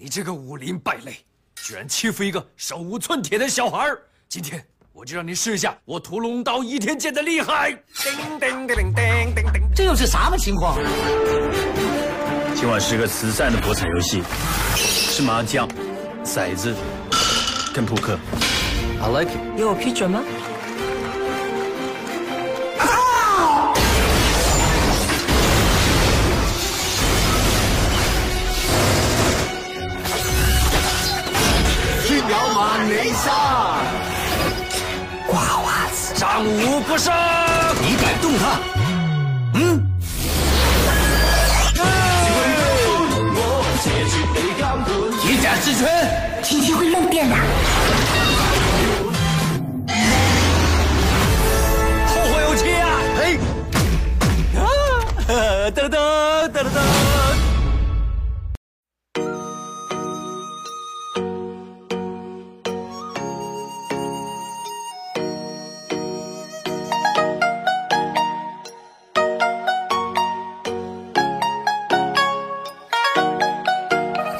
你这个武林败类，居然欺负一个手无寸铁的小孩今天我就让你试一下我屠龙刀倚天剑的厉害！叮叮叮叮叮叮叮，这又是什么情况？今晚是个慈善的博彩游戏，是麻将、骰子跟扑克。I like it。有我批准吗？瓜娃子，战无不胜！你敢动他？嗯。铁甲之拳，体体会漏电的。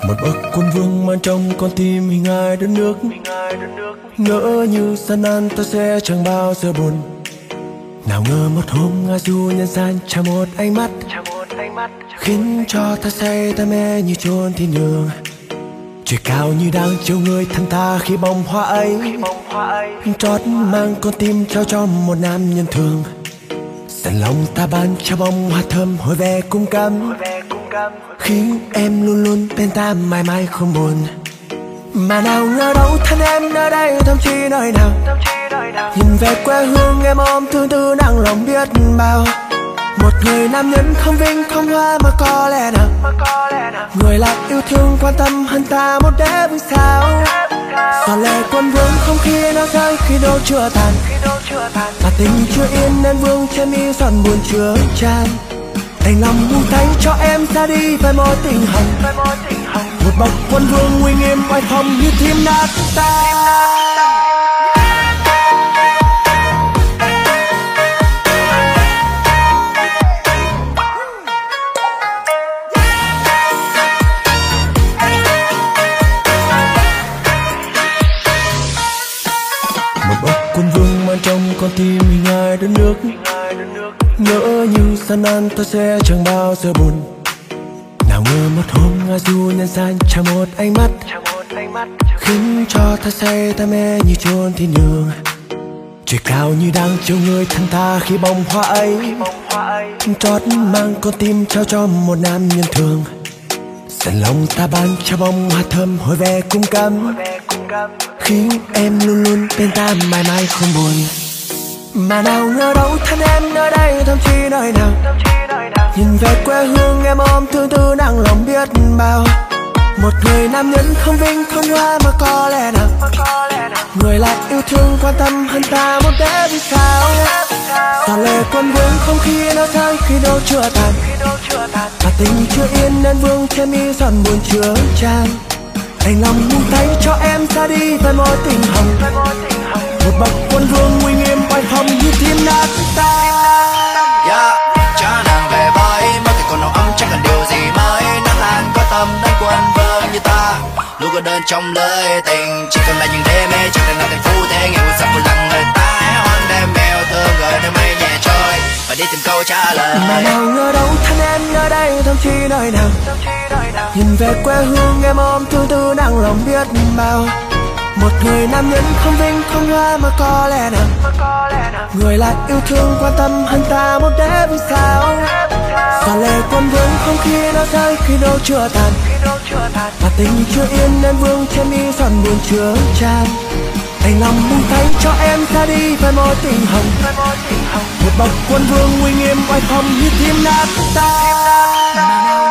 Một bậc quân vương mang trong con tim hình ai đất nước. Ngỡ như gian nan ta sẽ chẳng bao giờ buồn. Nào ngờ một hôm ngã du nhân gian chào một ánh mắt, khiến cho ta say ta mê như chôn thiên đường. Trời cao như đang chiều người thân ta khi bông hoa ấy, trót mang con tim trao cho một nam nhân thường. Dần lòng ta ban cho bông hoa thơm hồi về cung cấm khiến em luôn luôn bên ta mãi mãi không buồn. Mà nào ngờ đâu thân em nơi đây thậm chí nơi nào. Nhìn về quê hương em ôm thương tư nặng lòng biết bao. Một người nam nhân không vinh, không hoa mà có lẽ nào. Người lại yêu thương quan tâm hơn ta một đế vì sao. Giọt lệ quân vương không khi nó rơi, khi đâu chưa tàn mà tình chưa yên, nên vương trên mi giọt buồn chưa tràn đành lòng buông thánh cho em ra đi với mối tình hồng một bậc quân vương uy nghiêm oai phong như thiên nát ta. Một bậc quân vương mang trong con tim ngỡ như gian nan ta sẽ chẳng bao giờ buồn. Nào ngờ một hôm ngã du nhân gian chào một ánh mắt, khiến cho ta say ta mê như chôn thiên đường. Trời cao như đang chiều người thân ta khi bông hoa ấy, trót mang con tim trao cho một nam nhân thường. Dần lòng ta ban cho bông hoa thơm hồi về cung cấm khiến em luôn luôn bên ta mãi mãi không buồn mà nào ngờ đâu thân em nơi đây, thậm chí nơi nào. Nhìn về quê hương em ôm thương tư nặng lòng biết bao. Một người nam nhân không vinh, không hoa mà có lẽ nào. Người lại yêu thương, quan tâm hơn ta một bé vì sao. Giọt lệ quân vương không khi nó rơi, khi đâu chưa tàn và tình chưa yên nên vương thêm mi giọt buồn chứa trang đành lòng buông tay cho em ra đi với mối tình hồng một bậc quân vương uy nghiêm oai phong như thiên nát ta. Yeah, cha nàng về với mất thì còn nồng ấm chẳng cần điều gì mới? Nát lan có tâm đánh quân vương như ta. Luôn có đơn trong lời tình chỉ cần là những đêm mê chẳng cần là tình phu thế nghe sắp buồn lặng người ta hoan đêm mèo thương gửi nơi mây nhẹ trôi và đi tìm câu trả lời. Mà nào ngờ đâu thân em nơi đây thậm chí nơi nào? Nhìn về quê hương em ôm thương tư nặng lòng biết bao một người nam nhân không vinh, không hoa mà có lẽ nào? Người lại yêu thương, quan tâm hơn ta một đế vì sao? Và lệ quân vương không khi nó rơi, khi đâu chưa tàn. Và tình chưa yên nên vương trên mi giọt buồn chứa tràn. Đành lòng buông thánh cho em ra đi với mối tình hồng. Một bậc quân vương uy nghiêm, oai phong như thiên nát ta.